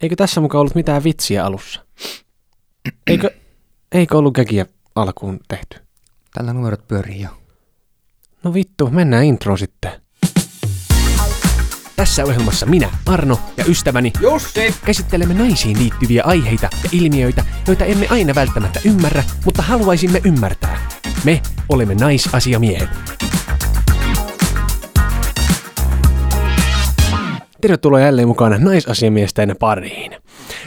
Eikö tässä mukaan ollut mitään vitsiä alussa? Eikö, eikö ollut käkiä alkuun tehty? Tällä numerot pyörii jo. No vittu, mennään intro sitten. Tässä ohjelmassa minä, Arno ja ystäväni Jussi! käsittelemme naisiin liittyviä aiheita ja ilmiöitä, joita emme aina välttämättä ymmärrä, mutta haluaisimme ymmärtää. Me olemme naisasiamiehet. Tervetuloa jälleen mukaan naisasiamiesten pariin.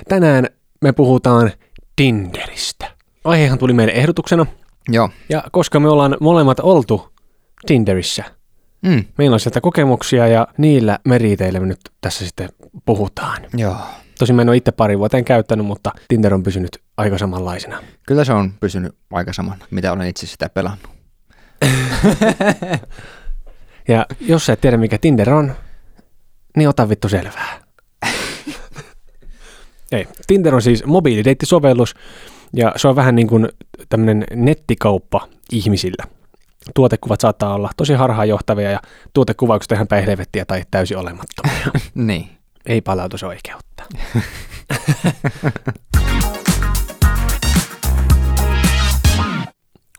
Tänään me puhutaan Tinderistä. Aihehan tuli meille ehdotuksena, Joo. ja koska me ollaan molemmat oltu Tinderissä, Mm. meillä on sieltä kokemuksia ja niillä meriteillä me nyt tässä sitten puhutaan. Joo. Tosin mä en ole itse pari vuoteen käyttänyt, mutta Tinder on pysynyt aika samanlaisena. Kyllä se on pysynyt aika samana, mitä olen itse sitä pelannut. Ja jos sä et tiedä, mikä Tinder on, niin ota vittu selvää. Ei, Tinder on siis mobiilideittisovellus, ja se on vähän niin kuin tämmöinen nettikauppa ihmisillä. Tuotekuvat saattaa olla tosi harhaanjohtavia ja tuotekuvaukset ihan päin helvettiä tai täysin olemattomia. Niin. Ei palautusoikeutta.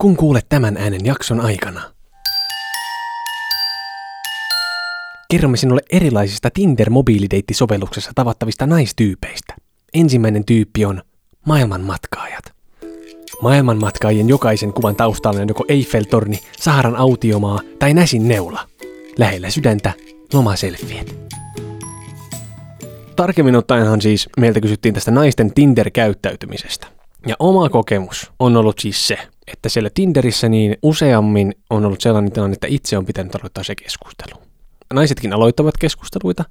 Kun kuulet tämän äänen jakson aikana, kerromme sinulle erilaisista Tinder-mobiilideittisovelluksessa tavattavista naistyypeistä. Ensimmäinen tyyppi on maailmanmatkaajat. Maailmanmatkaajien jokaisen kuvan taustalla on joko Eiffel-torni, Saharan autiomaa tai Näsin neula. Lähellä sydäntä lomaselfiet. Tarkemmin ottaenhan siis meiltä kysyttiin tästä naisten Tinder-käyttäytymisestä. Ja oma kokemus on ollut siis se, että siellä Tinderissä niin useammin on ollut sellainen tilanne, että itse on pitänyt aloittaa se keskustelu. Naisetkin aloittavat keskusteluita,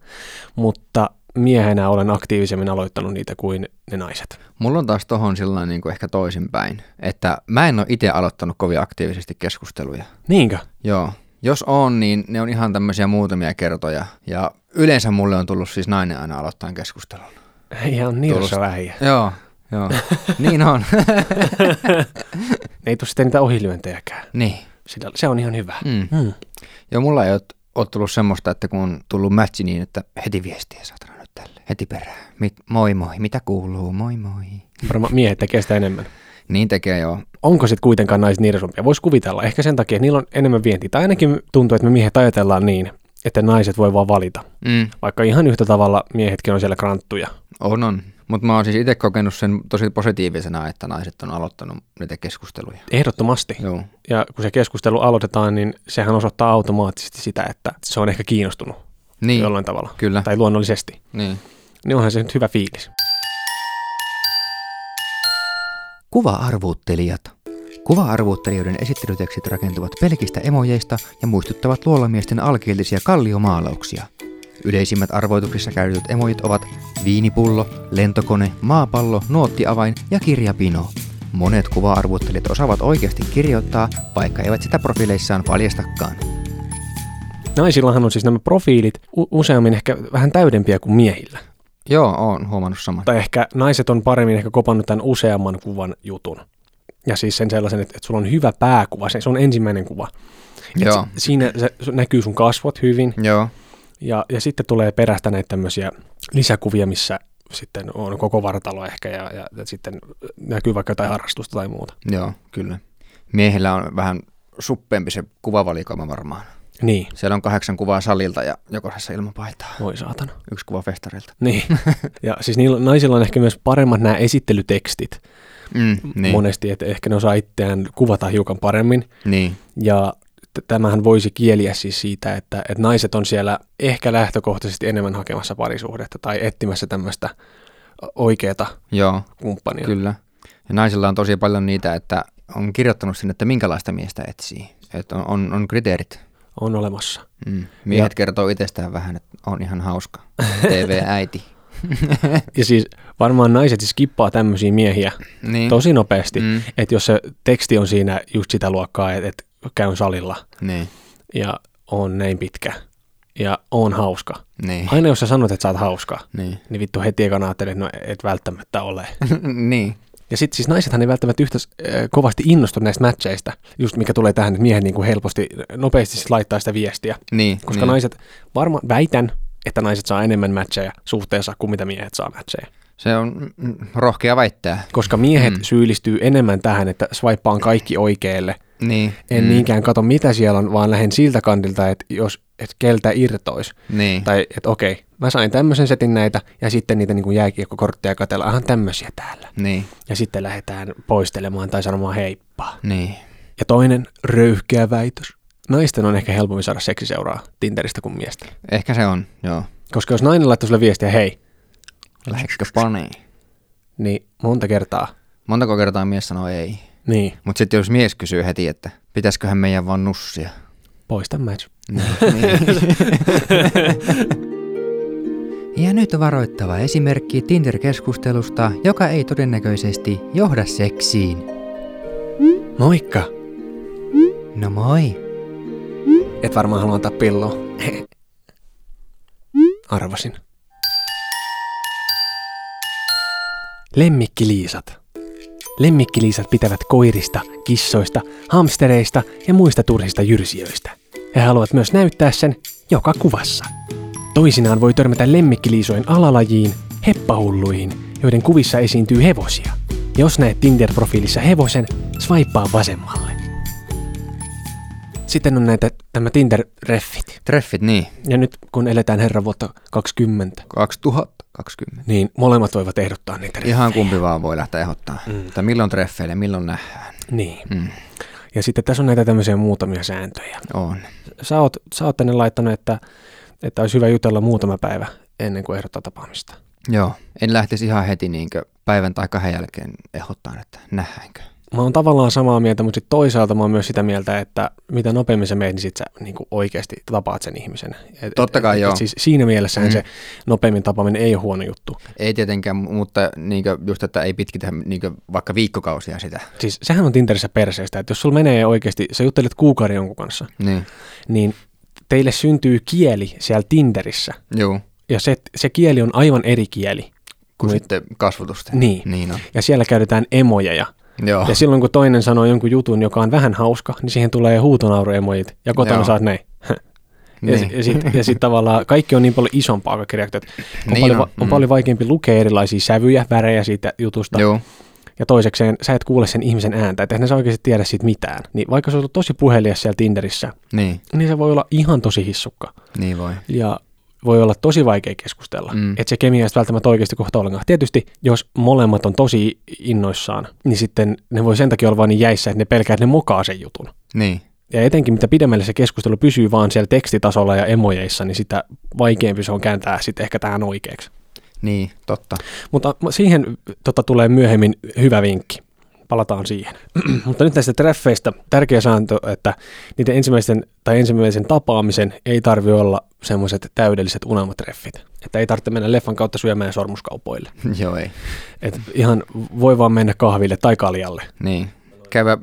mutta miehenä olen aktiivisemmin aloittanut niitä kuin ne naiset. Mulla on taas tohon sillä niin kuin ehkä toisinpäin, että mä en ole itse aloittanut kovin aktiivisesti keskusteluja. Niinkö? Joo. Jos on, niin ne on ihan tämmöisiä muutamia kertoja. Ja yleensä mulle on tullut siis nainen aina aloittaa keskustelun. Ihan nirsa Tuosta. vähiä. Joo, joo. niin on. Ei tule sitten niitä ohilyöntejäkään. niin. Sitä, se on ihan hyvä. Mm. Mm. Ja mulla ei ole, ole tullut semmoista, että kun on tullut matchi niin, että heti viestiä saatana nyt tälle. Heti perään. Mit, moi moi, mitä kuuluu? Moi moi. Varmaan miehet tekee sitä enemmän. Niin tekee joo. onko sitten kuitenkaan naiset nirsumpia? Voisi kuvitella. Ehkä sen takia, että niillä on enemmän vientiä. Tai ainakin tuntuu, että me miehet ajatellaan niin, että naiset voi vaan valita. Mm, Vaikka ihan yhtä tavalla miehetkin on siellä kranttuja. on on. Mutta mä oon siis itse kokenut sen tosi positiivisena, että naiset on aloittanut niitä keskusteluja. Ehdottomasti. Joo. Ja kun se keskustelu aloitetaan, niin sehän osoittaa automaattisesti sitä, että se on ehkä kiinnostunut Niin, jollain tavalla. kyllä. Tai luonnollisesti. Niin. Niin onhan se nyt hyvä fiilis. Kuva-arvuuttelijat. Kuva-arvuuttelijoiden esittelytekstit rakentuvat pelkistä emojeista ja muistuttavat luolamiesten alkeellisia kalliomaalauksia. Yleisimmät arvoituksissa käytetyt emojit ovat viinipullo, lentokone, maapallo, nuottiavain ja kirjapino. Monet kuva-arvuuttelijat osaavat oikeasti kirjoittaa, vaikka eivät sitä profiileissaan paljastakaan. Naisillahan on siis nämä profiilit useammin ehkä vähän täydempiä kuin miehillä. Joo, oon huomannut saman. Tai ehkä naiset on paremmin ehkä kopannut tämän useamman kuvan jutun. Ja siis sen sellaisen, että, että sulla on hyvä pääkuva, se, se on ensimmäinen kuva. Et Joo. Siinä se näkyy sun kasvot hyvin Joo, ja, ja sitten tulee perästä näitä tämmöisiä lisäkuvia, missä sitten on koko vartalo ehkä ja, ja, ja sitten näkyy vaikka jotain harrastusta tai muuta. joo, kyllä. Miehillä on vähän suppeempi se kuvavalikoima varmaan. Niin, Siellä on kahdeksan kuvaa salilta ja jokaisessa ilman paitaa. voi saatana. Yksi kuva festarilta. Niin. ja siis niillä, naisilla on ehkä myös paremmat nämä esittelytekstit Mm, niin. monesti, että ehkä ne osaa itseään kuvata hiukan paremmin. niin. Ja tämähän voisi kieliä siis siitä, että, että naiset on siellä ehkä lähtökohtaisesti enemmän hakemassa parisuhdetta tai etsimässä tämmöistä oikeata Joo, kumppania. kyllä. Ja naisilla on tosi paljon niitä, että on kirjoittanut sinne, että minkälaista miestä etsii. Että on, on, on kriteerit. On olemassa. Mm. Miehet kertoo itsestään vähän, että on ihan hauska. TV-äiti. Ja siis varmaan naiset skippaa tämmöisiä miehiä niin. tosi nopeasti, Mm. että jos se teksti on siinä just sitä luokkaa, että, että käyn salilla Niin. ja on näin pitkä ja on hauska. Niin. Aina jos sä sanot, että sä oot hauska, niin. niin vittu heti ekana ajattelet, että no et välttämättä ole. niin. Ja sitten siis naisethan ei välttämättä yhtä äh, kovasti innostu näistä matcheista, just mikä tulee tähän, että miehet niin kuin helposti, nopeasti sit laittaa sitä viestiä. Niin. Koska niin. naiset, varmaan väitän, että naiset saa enemmän matcheja suhteessa kuin mitä miehet saa matcheja. Se on rohkea väittää. Koska miehet Mm. syyllistyy enemmän tähän, että swipaan kaikki oikealle. Niin. En mm. niinkään kato mitä siellä on, vaan lähden siltä kantilta, että jos et keltä irtois. Niin. Tai että okei, mä sain tämmöisen setin näitä ja sitten niitä niin kuin jääkiekkokortteja katella, ahan tämmöisiä täällä. Niin. Ja sitten lähdetään poistelemaan tai sanomaan heippa. Niin. Ja toinen röyhkeä väitös. Naisten on ehkä helpommin saada seksiseuraa Tinderistä kuin miesten. Ehkä se on, joo. Koska jos nainen laittaa sulle viestiä, hei, Lähetkö paneen? niin monta kertaa. Montako kertaa mies sanoo ei? Niin, Mutta sitten jos mies kysyy heti, että pitäisiköhän meidän vaan nussia. poista match. Niin. ja nyt varoittava esimerkki Tinder-keskustelusta, joka ei todennäköisesti johda seksiin. Moikka! No moi. Et varmaan halua antaa pilloa. Arvasin. Lemmikkiliisat. Lemmikkiliisat pitävät koirista, kissoista, hamstereista ja muista turhista jyrsijöistä. He haluavat myös näyttää sen joka kuvassa. Toisinaan voi törmätä lemmikkiliisojen alalajiin, heppahulluihin, joiden kuvissa esiintyy hevosia. Jos näet Tinder-profiilissa hevosen, swipea vasemmalle. Sitten on näitä, tämä Tinder-reffit. Treffit, niin. Ja nyt kun eletään herran vuotta 20, 2020. niin molemmat voivat ehdottaa niitä reffejä. Ihan kumpi vaan voi lähteä ehdottaa. Mm. Tai milloin treffeille, milloin nähdään. Niin. Mm. Ja sitten tässä on näitä tämmöisiä muutamia sääntöjä. On. Sä oot, sä oot tänne laittanut, että, että olisi hyvä jutella muutama päivä ennen kuin ehdottaa tapaamista. Joo. En lähtisi ihan heti niinkö päivän tai kahden jälkeen ehdottaa, että nähdäänkö. Mä oon tavallaan samaa mieltä, mutta sit toisaalta mä oon myös sitä mieltä, että mitä nopeammin sä meet, niin sit sä niin oikeasti tapaat sen ihmisen. Et, Totta kai, et, joo. Et siis siinä mielessähän Mm. se nopeammin tapaaminen ei ole huono juttu. Ei tietenkään, mutta niinkö just, että ei pitkitä niinkö vaikka viikkokausia sitä. Siis sehän on Tinderissä perseestä, että jos sulla menee oikeasti, sä juttelet kuukauden jonkun kanssa, Niin. niin teille syntyy kieli siellä Tinderissä. Joo. Ja se, se kieli on aivan eri kieli. Kun Kuin- sitten kasvotusten. Niin. Niin on. Ja siellä käytetään emojeja. Joo. Ja silloin kun toinen sanoo jonkun jutun, joka on vähän hauska, niin siihen tulee huutonauruemojit. Ja kotona Joo. saat näin. Ja, Niin. ja sitten ja sit tavallaan kaikki on niin paljon isompaa kaikki. On, Niin paljon, on, on mm. paljon vaikeampi lukea erilaisia sävyjä, värejä siitä jutusta. Joo. Ja toisekseen sä et kuule sen ihmisen ääntä, että eihän sä oikeasti tiedä siitä mitään. Niin vaikka se on tosi puhelias siellä Tinderissä, Niin. niin se voi olla ihan tosi hissukka. Niin voi. Ja voi olla tosi vaikea keskustella. Mm. Että se kemia ei välttämättä oikeasti kohta ollenkaan. Tietysti, jos molemmat on tosi innoissaan, niin sitten ne voi sen takia olla vaan niin jäissä, että ne pelkää, että ne mokaa sen jutun. Niin. Ja etenkin mitä pidemmälle se keskustelu pysyy vaan siellä tekstitasolla ja emojeissa, niin sitä vaikeampi se on kääntää sitten ehkä tähän oikeaksi. Niin, totta. Mutta siihen tota, tulee myöhemmin hyvä vinkki. Palataan siihen. Mutta nyt näistä treffeistä tärkeä sääntö, että niiden ensimmäisen tai ensimmäisen tapaamisen ei tarvi olla semmoiset täydelliset unelmatreffit. Että ei tarvitse mennä leffan kautta syömään sormuskaupoille. Joo, ei. Et ihan voi vaan mennä kahville tai kaljalle. Niin. Käydä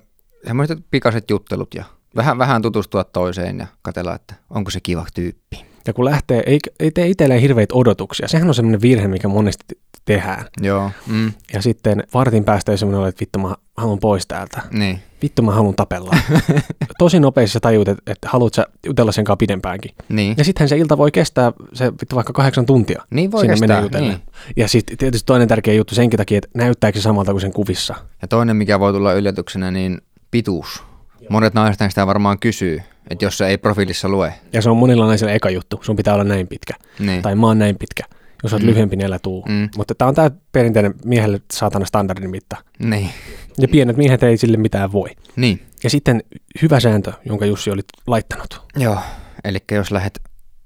semmoiset pikaiset juttelut ja vähän, vähän tutustua toiseen ja katsella, että onko se kiva tyyppi. Ja kun lähtee, ei, ei tee itselleen hirveitä odotuksia. Sehän on semmoinen virhe, mikä monesti tehdään. Joo. Mm. Ja sitten vartin päästä ei semmoinen ole, että vittu mä haluan pois täältä. Niin. Vittu mä haluan tapella. Tosi nopeasti sä tajuut, että, että haluat sä jutella sen kanssa pidempäänkin. Niin. Ja sittenhän se ilta voi kestää se vittu vaikka kahdeksan tuntia. Niin voi Siinä kestää, jutellen. niin. Ja sitten tietysti toinen tärkeä juttu senkin takia, että näyttääkö se samalta kuin sen kuvissa. Ja toinen, mikä voi tulla yllätyksenä, niin pituus. Monet naiset sitä varmaan kysyy, että jos se ei profiilissa lue. Ja se on monilla naisilla eka juttu. Sun pitää olla näin pitkä. Niin. Tai mä oon näin pitkä. Jos oot Mm. lyhyempi, niin älä tuu. Mm. Mutta tää on tää perinteinen miehelle saatana standardin mitta. Niin. Ja pienet miehet ei sille mitään voi. Niin. Ja sitten hyvä sääntö, jonka Jussi oli laittanut. Joo. Eli jos lähdet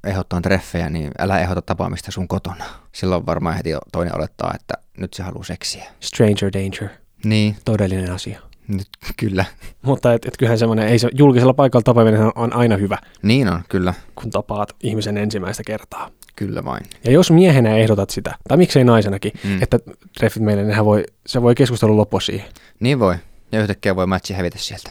ehdottaa treffejä, niin älä ehdota tapaamista sun kotona. Silloin varmaan heti toinen olettaa, että nyt se haluaa seksiä. Stranger danger. Niin, Todellinen asia. Nyt kyllä. Mutta et, et kyllähän semmoinen, ei se julkisella paikalla tapaaminen on aina hyvä, Niin on, kyllä. kun tapaat ihmisen ensimmäistä kertaa. Kyllä vain. Ja jos miehenä ehdotat sitä, tai miksei naisenakin, Mm. että treffit meille, nehän voi, se voi keskustelu loppua siihen. Niin voi. Ja yhtäkkiä voi matchi hävitä sieltä.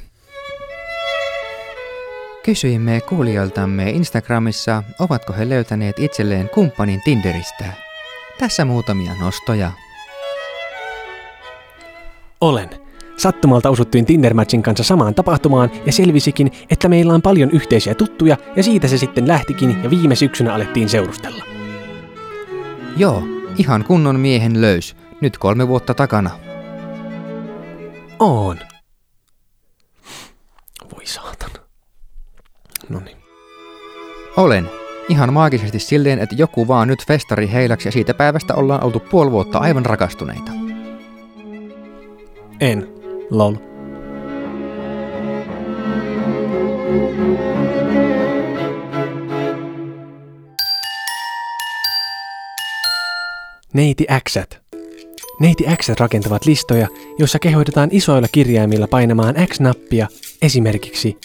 Kysyimme kuulijoiltamme Instagramissa, ovatko he löytäneet itselleen kumppanin Tinderistä. Tässä muutamia nostoja. Olen. Sattumalta osuttiin Tinder-matchin kanssa samaan tapahtumaan ja selvisikin, että meillä on paljon yhteisiä tuttuja ja siitä se sitten lähtikin ja viime syksynä alettiin seurustella. Joo, ihan kunnon miehen löys. Nyt kolme vuotta takana. On. Voi saatana. No niin. Olen. Ihan maagisesti silleen, että joku vaan nyt festari heilaksi ja siitä päivästä ollaan oltu puoli vuotta aivan rakastuneita. En. Lol. Neiti Xät. Neiti X rakentavat listoja, joissa kehoitetaan isoilla kirjaimilla painamaan X-nappia, esimerkiksi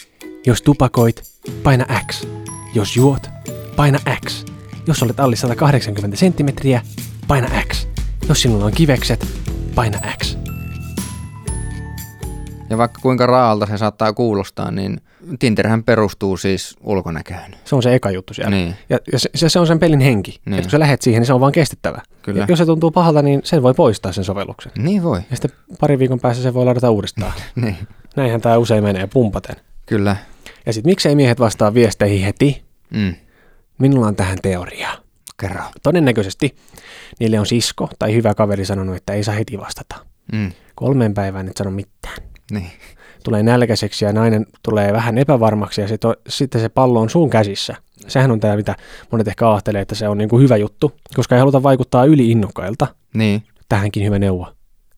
jos tupakoit, paina X. Jos juot, paina X. Jos olet alle 180 senttimetriä, paina X. Jos sinulla on kivekset, paina X. Ja vaikka kuinka raalta se saattaa kuulostaa, niin Tinderhän perustuu siis ulkonäköön. Se on se eka juttu siellä. Niin. Ja, ja se, se, on sen pelin henki. Niin. Että kun sä lähet siihen, niin se on vaan kestettävä. Kyllä. Ja jos se tuntuu pahalta, niin sen voi poistaa sen sovelluksen. Niin voi. Ja sitten pari viikon päässä se voi ladata uudestaan. Niin. Näinhän tämä usein menee pumpaten. Kyllä. Ja sitten miksei miehet vastaa viesteihin heti? Mm. Minulla on tähän teoria. Kerro. Todennäköisesti niille on sisko tai hyvä kaveri sanonut, että ei saa heti vastata. Mm. Kolmeen päivään et sano mitään. Niin. Tulee nälkäiseksi ja nainen tulee vähän epävarmaksi ja sit on, sitten se pallo on sun käsissä. Sehän on tämä, mitä monet ehkä ajattelee, että se on niin kuin hyvä juttu, koska ei haluta vaikuttaa yli innokkailta. Niin. Tähänkin hyvä neuvo.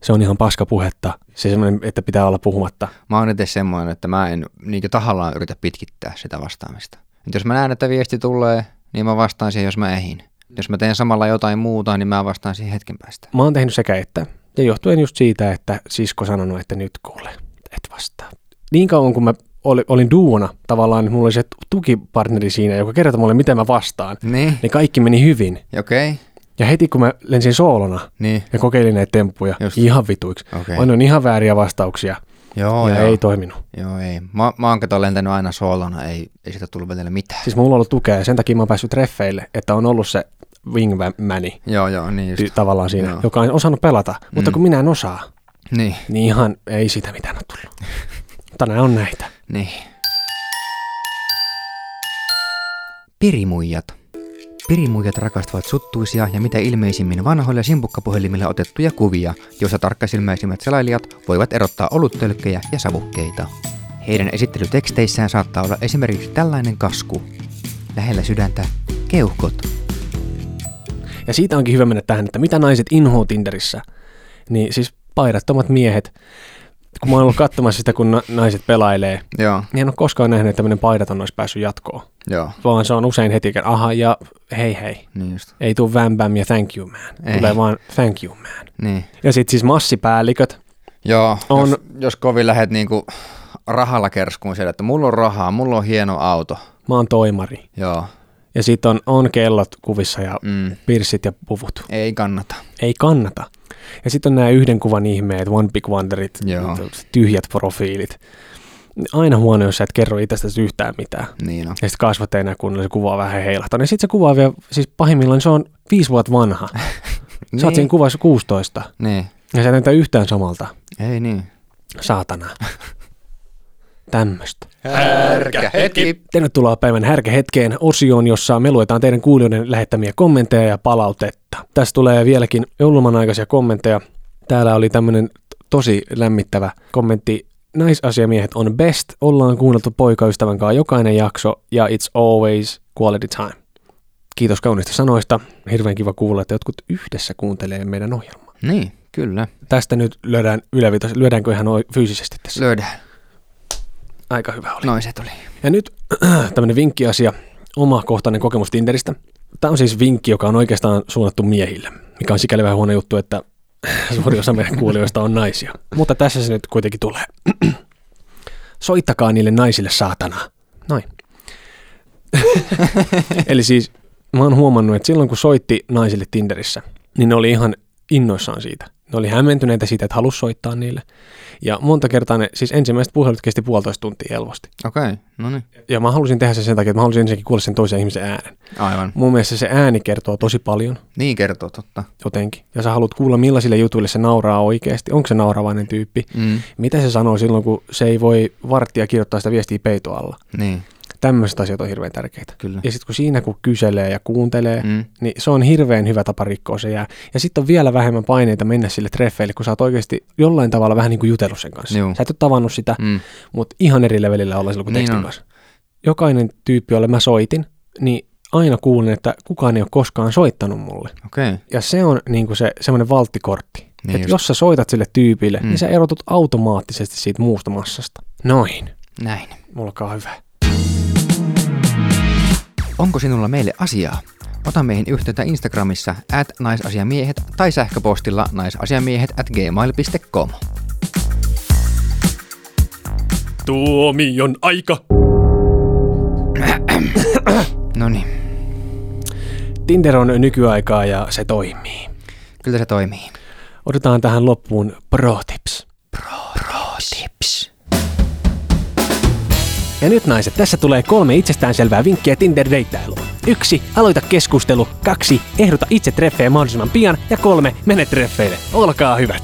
Se on ihan paska puhetta. Se semmoinen, että pitää olla puhumatta. Mä oon itse semmoinen, että mä en niin tahallaan yritä pitkittää sitä vastaamista. Et jos mä näen, että viesti tulee, niin mä vastaan siihen, jos mä ehin. Jos mä teen samalla jotain muuta, niin mä vastaan siihen hetken päästä. Mä oon tehnyt sekä että. Ja johtuen just siitä, että sisko sanonut, että nyt kuule, et vastaa. Niin kauan kun mä oli, olin duona, tavallaan että mulla oli se tukipartneri siinä, joka kertoi mulle, miten mä vastaan, Niin. niin kaikki meni hyvin. Okei. Okay. Ja heti kun mä lensin soolona Niin. ja kokeilin näitä temppuja, Just. ihan vituiksi. Okay. ihan vääriä vastauksia Joo, ja joo. ei toiminut. Joo, ei. Mä, mä oon kato lentänyt aina soolona, ei, ei siitä tullut välillä mitään. Siis mulla on ollut tukea ja sen takia mä oon päässyt treffeille, että on ollut se wingmani Joo, joo, niin just. tavallaan siinä, Joo. joka on osannut pelata. Mutta Mm. kun minä en osaa, Niin, niin ihan ei sitä mitään ole tullut. Mutta nämä on näitä. niin. Pirimuijat. Pirimuijat rakastavat suttuisia ja mitä ilmeisimmin vanhoilla simpukkapuhelimilla otettuja kuvia, joissa tarkkasilmäisimmät selailijat voivat erottaa oluttölkkejä ja savukkeita. Heidän esittelyteksteissään saattaa olla esimerkiksi tällainen kasku. Lähellä sydäntä keuhkot. Ja siitä onkin hyvä mennä tähän, että mitä naiset inhoo Tinderissä. Niin siis paidattomat miehet. Kun mä oon ollut katsomassa sitä, kun na- naiset pelailee, Joo, niin en ole koskaan nähnyt, että tämmöinen paidaton olisi päässyt jatkoon. joo, Vaan se on usein heti, että aha ja hei hei. niin just. Ei tuu väm bam ja thank you man. Ei. Tulee vaan thank you man. Niin. Ja sitten siis massipäälliköt. Joo, On- jos, jos kovin lähdet niinku rahalla kerskuun siellä, että mulla on rahaa, mulla on hieno auto. Mä oon toimari. Joo, Ja sitten on, on kellot kuvissa ja mm, pirssit ja puvut. ei kannata. Ei kannata. Ja sitten on nämä yhden kuvan ihmeet, one big wonderit, Joo. tyhjät profiilit. Aina huono, jos sä et kerro itsestäsi yhtään mitään. Niin on. Ja sitten näe kunnolla, se kuva vähän heilahtanut. Ja sitten se kuva vielä, siis pahimmillaan se on viisi vuotta vanha. Sä oot siinä kuvassa 16. Niin, Ja sä näyttää yhtään samalta. ei niin. Saatana. Tämmöstä. Härkä hetki. Tervetuloa päivän härkähetkeen osioon, jossa me luetaan teidän kuulijoiden lähettämiä kommentteja ja palautetta. Tässä tulee vieläkin jouluman aikaisia kommentteja. Täällä oli tämmöinen tosi lämmittävä kommentti. Naisasiamiehet on best, ollaan kuunneltu poikaystävän kanssa jokainen jakso ja it's always quality time. Kiitos kauniista sanoista. Hirveän kiva kuulla, että jotkut yhdessä kuuntelee meidän ohjelmaa. Niin, kyllä. Tästä nyt lyödään ylävitos. Lyödäänkö ihan fyysisesti tässä? Löydään. Aika hyvä oli. Noiset oli. Ja nyt tämmöinen vinkkiasia, omakohtainen kokemus Tinderistä. Tämä on siis vinkki, joka on oikeastaan suunnattu miehille, mikä on sikäli vähän huono juttu, että suuri osa meidän kuulijoista on naisia. Mutta tässä se nyt kuitenkin tulee. Soittakaa niille naisille saatana. Noin. Eli siis mä oon huomannut, että silloin kun soitti naisille Tinderissä, niin ne oli ihan innoissaan siitä. Ne oli hämmentyneitä siitä, että halus soittaa niille. Ja monta kertaa ne, siis ensimmäiset puhelut kesti puolitoista tuntia helposti. Okei, okay, no niin. Ja mä halusin tehdä sen sen takia, että mä halusin ensinnäkin kuulla sen toisen ihmisen äänen. Aivan. Mun mielestä se ääni kertoo tosi paljon Niin kertoo, totta. jotenkin. Ja sä haluat kuulla, millaisille jutuille se nauraa oikeasti. Onko se nauravainen tyyppi? Mm. Mitä se sanoo silloin, kun se ei voi varttia kirjoittaa sitä viestiä peitoalla? Niin, Tämmöiset asiat on hirveän tärkeitä. kyllä. Ja sitten kun siinä kun kyselee ja kuuntelee, mm. Niin se on hirveän hyvä tapa rikkoa se jää. Ja sitten on vielä vähemmän paineita mennä sille treffeille, kun sä oot oikeasti jollain tavalla vähän niin kuin jutellut sen kanssa. Juu. Sä et ole tavannut sitä, Mm. mutta ihan eri levelillä olla silloin kuin Niin tekstin on. kanssa. Jokainen tyyppi, jolle mä soitin, niin aina kuulen, että kukaan ei ole koskaan soittanut mulle. Okay. Ja se on niin kuin se semmoinen valttikortti. Niin Niin että jos sä soitat sille tyypille, mm. Mm. niin sä erotut automaattisesti siitä muusta massasta. Noin. näin. Olkaa hyvä. Onko sinulla meille asiaa? Ota meihin yhteyttä Instagramissa at naisasiamiehet tai sähköpostilla naisasiamiehet at gmail.com. Tuomion aika. No niin, Tinder on nykyaikaa ja se toimii. kyllä se toimii. Otetaan tähän loppuun pro tips. Tips. Ja nyt naiset, tässä tulee kolme itsestäänselvää vinkkiä Tinder-deittailuun. Yksi, aloita keskustelu. Kaksi, ehdota itse treffejä mahdollisimman pian. Ja kolme, mene treffeille. Olkaa hyvät.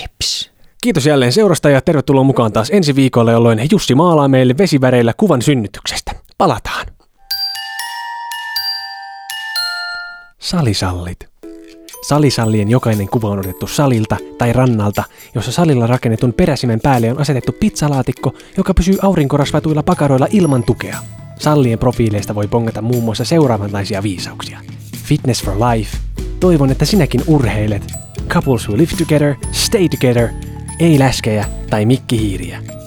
Tips. Kiitos jälleen seurasta ja tervetuloa mukaan taas ensi viikolla, jolloin Jussi maalaa meille vesiväreillä kuvan synnytyksestä. Palataan. Salisallit. Salisallien jokainen kuva on otettu salilta tai rannalta, jossa salilla rakennetun peräsimen päälle on asetettu pizzalaatikko, joka pysyy aurinkorasvatuilla pakaroilla ilman tukea. Sallien profiileista voi pongata muun muassa seuraavanlaisia viisauksia. Fitness for life. Toivon, että sinäkin urheilet. Couples who live together, stay together. Ei läskejä tai mikkihiiriä.